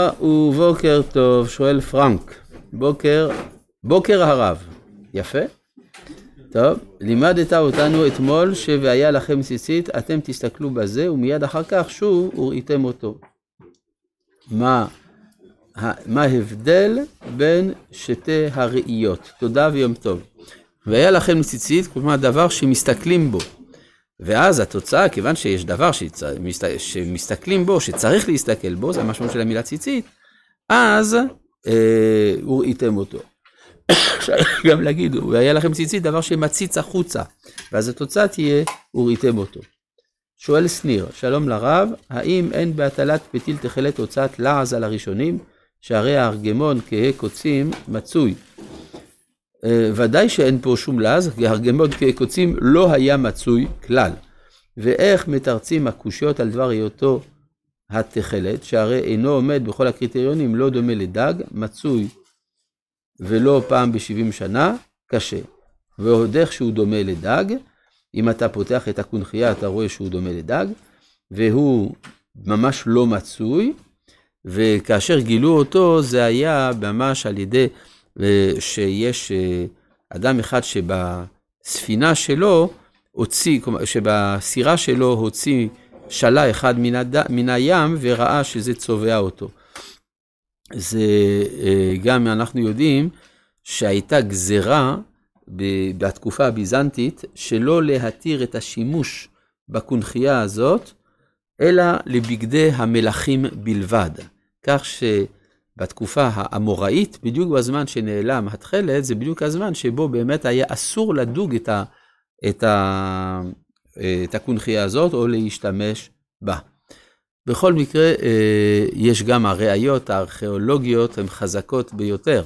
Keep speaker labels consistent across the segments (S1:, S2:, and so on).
S1: ובוקר טוב, שואל פרנק, בוקר, בוקר הרב, יפה? טוב, לימדת אותנו אתמול ש"והיה לכם ציצית", אתם תסתכלו בזה ומיד אחר כך שוב וראיתם אותו. מה, מה ההבדל בין שתי הראיות? תודה ויום טוב. והיה לכם ציצית, כלומר דבר שמסתכלים בו. ואז התוצאה, כיוון שיש דבר שמסתכלים בו, שצריך להסתכל בו, זה המשמעות של המילה ציצית, אז אה, וראיתם אותו. גם להגיד, והיה לכם ציצית, דבר שמציץ החוצה, ואז התוצאה תהיה וראיתם אותו. שואל שניר, שלום לרב, האם אין בהטלת פתיל תכלת הוצאת לעז על הראשונים, שהרי הארגמון כהה קוצים מצוי ודאי שאין פה שום לעז, כי הרגמות כקוצים לא היה מצוי כלל. ואיך מתרצים הקושיות על דבר היותו התכלת, שהרי אינו עומד בכל הקריטריונים, לא דומה לדג, מצוי ולא פעם בשבעים שנה, קשה. ועוד איך שהוא דומה לדג, אם אתה פותח את הקונכייה אתה רואה שהוא דומה לדג, והוא ממש לא מצוי, וכאשר גילו אותו זה היה ממש על ידי שיש אה, אדם אחד שבספינה שלו הוציא, שבסירה שלו הוציא שלה אחד מן, הד... מן הים וראה שזה צובע אותו. זה אה, גם אנחנו יודעים שהייתה גזרה בתקופה הביזנטית שלא להתיר את השימוש בקונכייה הזאת, אלא לבגדי המלכים בלבד. כך ש... בתקופה האמוראית, בדיוק בזמן שנעלם התכלת, זה בדיוק הזמן שבו באמת היה אסור לדוג את, ה, את, ה, את הקונכייה הזאת או להשתמש בה. בכל מקרה, אה, יש גם הראיות הארכיאולוגיות, הן חזקות ביותר.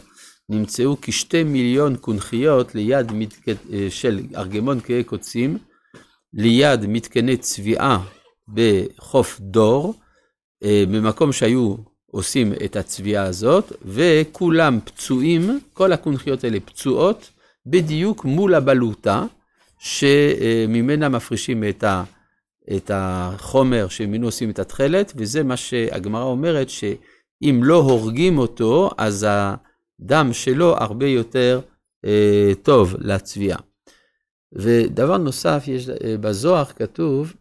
S1: נמצאו כשתי מיליון קונכיות ליד מתק... אה, של ארגמון כהי קוצים, ליד מתקני צביעה בחוף דור, אה, במקום שהיו עושים את הצביעה הזאת, וכולם פצועים, כל הקונכיות האלה פצועות, בדיוק מול הבלוטה, שממנה מפרישים את, ה, את החומר שממנו עושים את התכלת, וזה מה שהגמרא אומרת, שאם לא הורגים אותו, אז הדם שלו הרבה יותר אה, טוב לצביעה. ודבר נוסף, יש, אה, בזוהר כתוב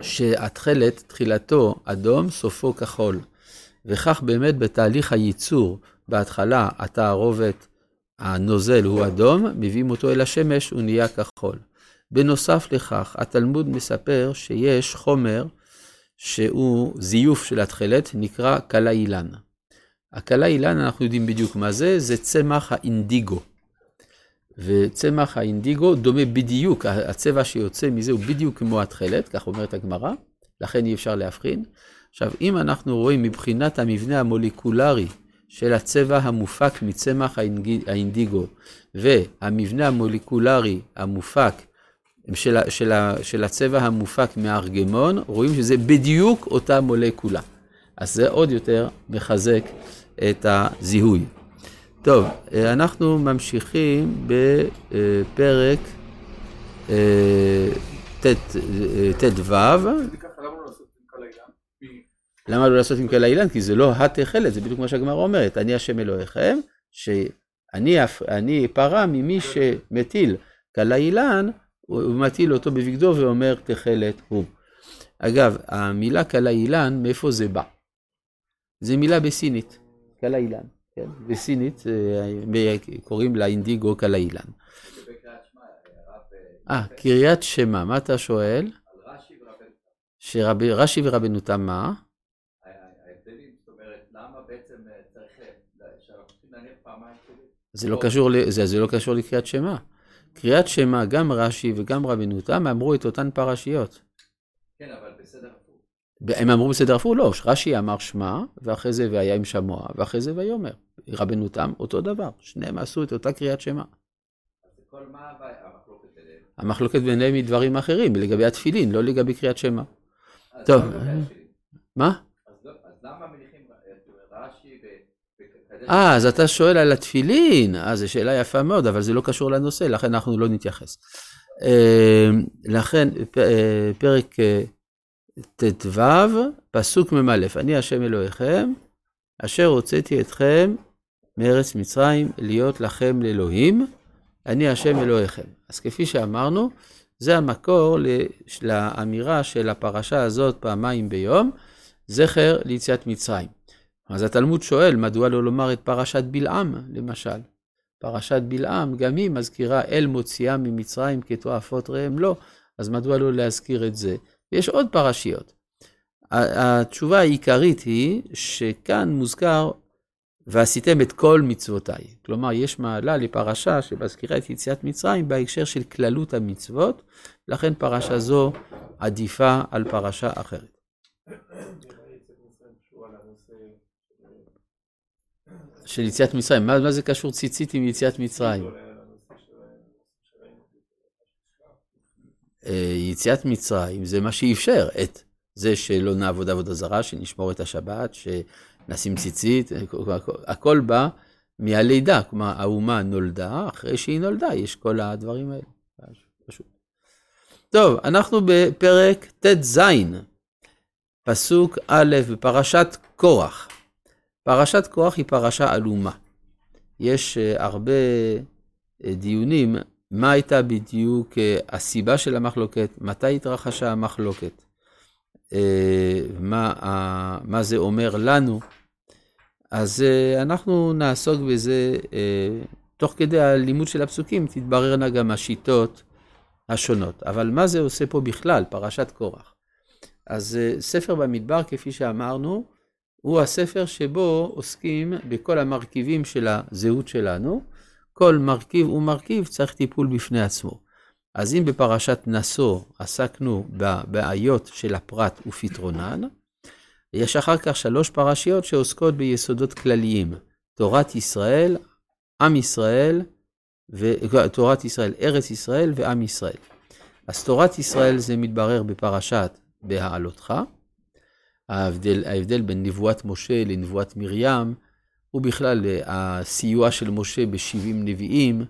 S1: שהתכלת, תחילתו אדום, סופו כחול. וכך באמת בתהליך הייצור, בהתחלה התערובת, הנוזל הוא אדום, מביאים אותו אל השמש, הוא נהיה כחול. בנוסף לכך, התלמוד מספר שיש חומר שהוא זיוף של התכלת, נקרא קלה אילן. הקלה אילן, אנחנו יודעים בדיוק מה זה, זה צמח האינדיגו. וצמח האינדיגו דומה בדיוק, הצבע שיוצא מזה הוא בדיוק כמו התכלת, כך אומרת הגמרא, לכן אי אפשר להבחין. עכשיו, אם אנחנו רואים מבחינת המבנה המולקולרי של הצבע המופק מצמח האינדיגו, והמבנה המולקולרי המופק של, של, של הצבע המופק מהארגמון, רואים שזה בדיוק אותה מולקולה. אז זה עוד יותר מחזק את הזיהוי. טוב, אנחנו ממשיכים בפרק אה, ט"ו. למה לא לעשות עם כל האילן? כי זה לא התכלת, זה בדיוק מה שהגמרא אומרת, אני השם אלוהיכם, שאני פרה ממי שמטיל כלה אילן, הוא מטיל אותו בבגדו ואומר תכלת הוא. אגב, המילה כלה אילן, מאיפה זה בא? זה מילה בסינית, כלה אילן, כן? בסינית אה, קוראים לה אינדיגו כלה אילן. אה, קריאת שמע, מה אתה שואל? שרש"י ורבנו תם זה לא, קשור, זה, זה לא קשור לקריאת שמע. קריאת שמע, גם רש"י וגם רבינו תם אמרו את אותן פרשיות.
S2: כן, אבל בסדר הפוך.
S1: הם אמרו בסדר הפוך? לא, רש"י אמר שמע, ואחרי זה והיה עם שמוע, ואחרי זה ויאמר. רבנו תם, אותו דבר, שניהם עשו את אותה קריאת שמע.
S2: אז כל מה המחלוקת ביניהם?
S1: המחלוקת ביניהם היא דברים אחרים, לגבי התפילין, לא לגבי קריאת שמע. טוב, מה?
S2: אז למה מניחים רש"י
S1: אה, אז אתה שואל על התפילין, אה, זו שאלה יפה מאוד, אבל זה לא קשור לנושא, לכן אנחנו לא נתייחס. אה, לכן, אה, פרק ט"ו, פסוק מ"א, אני השם אלוהיכם, אשר הוצאתי אתכם מארץ מצרים להיות לכם לאלוהים, אני השם אלוהיכם. אז כפי שאמרנו, זה המקור לאמירה של הפרשה הזאת פעמיים ביום, זכר ליציאת מצרים. אז התלמוד שואל, מדוע לא לומר את פרשת בלעם, למשל? פרשת בלעם, גם היא מזכירה אל מוציאה ממצרים כתועפות ראם לא, אז מדוע לא להזכיר את זה? ויש עוד פרשיות. התשובה העיקרית היא שכאן מוזכר ועשיתם את כל מצוותיי. כלומר, יש מעלה לפרשה שמזכירה את יציאת מצרים בהקשר של כללות המצוות, לכן פרשה זו עדיפה על פרשה אחרת. של יציאת מצרים, מה, מה זה קשור ציצית עם יציאת מצרים? אה, יציאת מצרים זה מה שאיפשר את זה שלא נעבוד עבודה זרה, שנשמור את השבת, נשים ציצית, הכל בא מהלידה, כלומר האומה נולדה, אחרי שהיא נולדה יש כל הדברים האלה. פשוט. טוב, אנחנו בפרק ט"ז, פסוק א' בפרשת קורח. פרשת קורח היא פרשה עלומה. יש אה, הרבה אה, דיונים מה הייתה בדיוק אה, הסיבה של המחלוקת, מתי התרחשה המחלוקת. מה, מה זה אומר לנו. אז אנחנו נעסוק בזה, תוך כדי הלימוד של הפסוקים תתבררנה גם השיטות השונות. אבל מה זה עושה פה בכלל, פרשת קורח? אז ספר במדבר, כפי שאמרנו, הוא הספר שבו עוסקים בכל המרכיבים של הזהות שלנו. כל מרכיב ומרכיב צריך טיפול בפני עצמו. אז אם בפרשת נשוא עסקנו בבעיות של הפרט ופתרונן, יש אחר כך שלוש פרשיות שעוסקות ביסודות כלליים, תורת ישראל, עם ישראל, ו... תורת ישראל, ארץ ישראל ועם ישראל. אז תורת ישראל זה מתברר בפרשת בהעלותך, ההבדל, ההבדל בין נבואת משה לנבואת מרים, ובכלל הסיוע של משה ב-70 נביאים,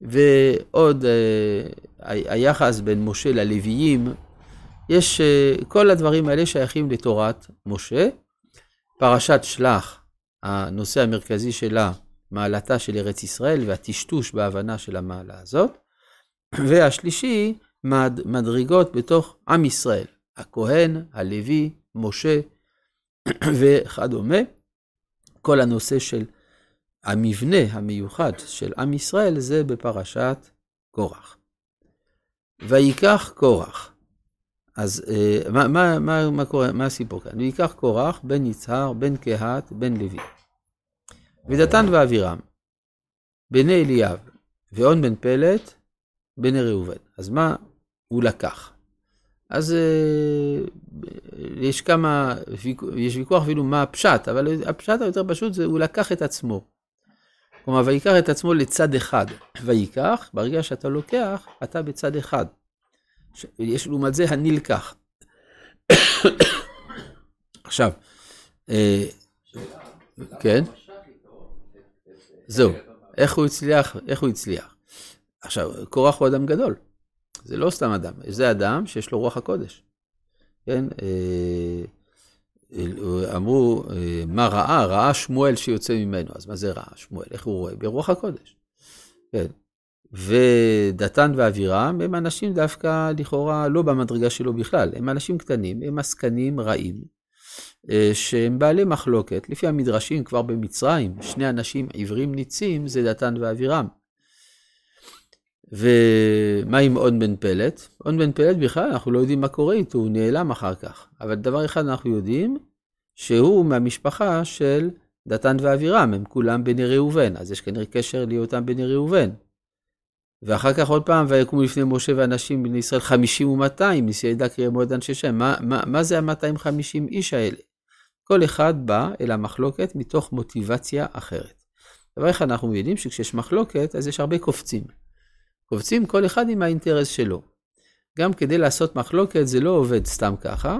S1: ועוד אה, היחס בין משה ללוויים, יש, אה, כל הדברים האלה שייכים לתורת משה. פרשת שלח, הנושא המרכזי שלה, מעלתה של ארץ ישראל והטשטוש בהבנה של המעלה הזאת. והשלישי, מד, מדרגות בתוך עם ישראל, הכהן, הלוי, משה וכדומה. כל הנושא של המבנה המיוחד של עם ישראל זה בפרשת קורח. ויקח קורח. אז אה, מה, מה, מה, מה, קורה, מה הסיפור כאן? ויקח קורח, בן יצהר, בן קהת, בן לוי. ודתן ואבירם, בני אליאב, ואון בן פלט, בני ראובן. אז מה הוא לקח? אז אה, יש כמה, יש ויכוח אפילו מה הפשט, אבל הפשט היותר פשוט זה הוא לקח את עצמו. כלומר, ויקח את עצמו לצד אחד. ויקח, ברגע שאתה לוקח, אתה בצד אחד. יש לעומת זה הנלקח. עכשיו, אה, כן? זהו, איך הוא הצליח, איך הוא הצליח. עכשיו, קורח הוא אדם גדול, זה לא סתם אדם, זה אדם שיש לו רוח הקודש. כן? אה, אמרו, אה, מה ראה? ראה שמואל שיוצא ממנו. אז מה זה ראה שמואל? איך הוא רואה? ברוח הקודש. כן. ודתן ואבירם הם אנשים דווקא לכאורה לא במדרגה שלו בכלל, הם אנשים קטנים, הם עסקנים רעים, אה, שהם בעלי מחלוקת. לפי המדרשים כבר במצרים, שני אנשים עיוורים ניצים זה דתן ואבירם. ומה עם און בן פלט? און בן פלט בכלל, אנחנו לא יודעים מה קורה איתו, הוא נעלם אחר כך. אבל דבר אחד אנחנו יודעים, שהוא מהמשפחה של דתן ואבירם, הם כולם בני ראובן, אז יש כנראה קשר להיותם בני ראובן. ואחר כך עוד פעם, ויקומו לפני משה ואנשים בני ישראל חמישים ומאתיים, נשיאי ידע קריאה מועד אנשי שם. מה, מה, מה זה המאתיים חמישים איש האלה? כל אחד בא אל המחלוקת מתוך מוטיבציה אחרת. דבר אחד אנחנו יודעים שכשיש מחלוקת, אז יש הרבה קופצים. קופצים כל אחד עם האינטרס שלו. גם כדי לעשות מחלוקת זה לא עובד סתם ככה,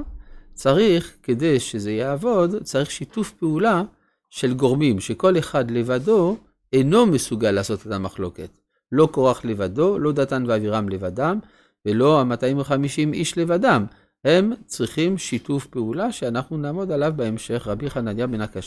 S1: צריך, כדי שזה יעבוד, צריך שיתוף פעולה של גורמים שכל אחד לבדו אינו מסוגל לעשות את המחלוקת. לא קורח לבדו, לא דתן ואבירם לבדם, ולא ה-250 איש לבדם. הם צריכים שיתוף פעולה שאנחנו נעמוד עליו בהמשך. רבי חנניה בן הקשה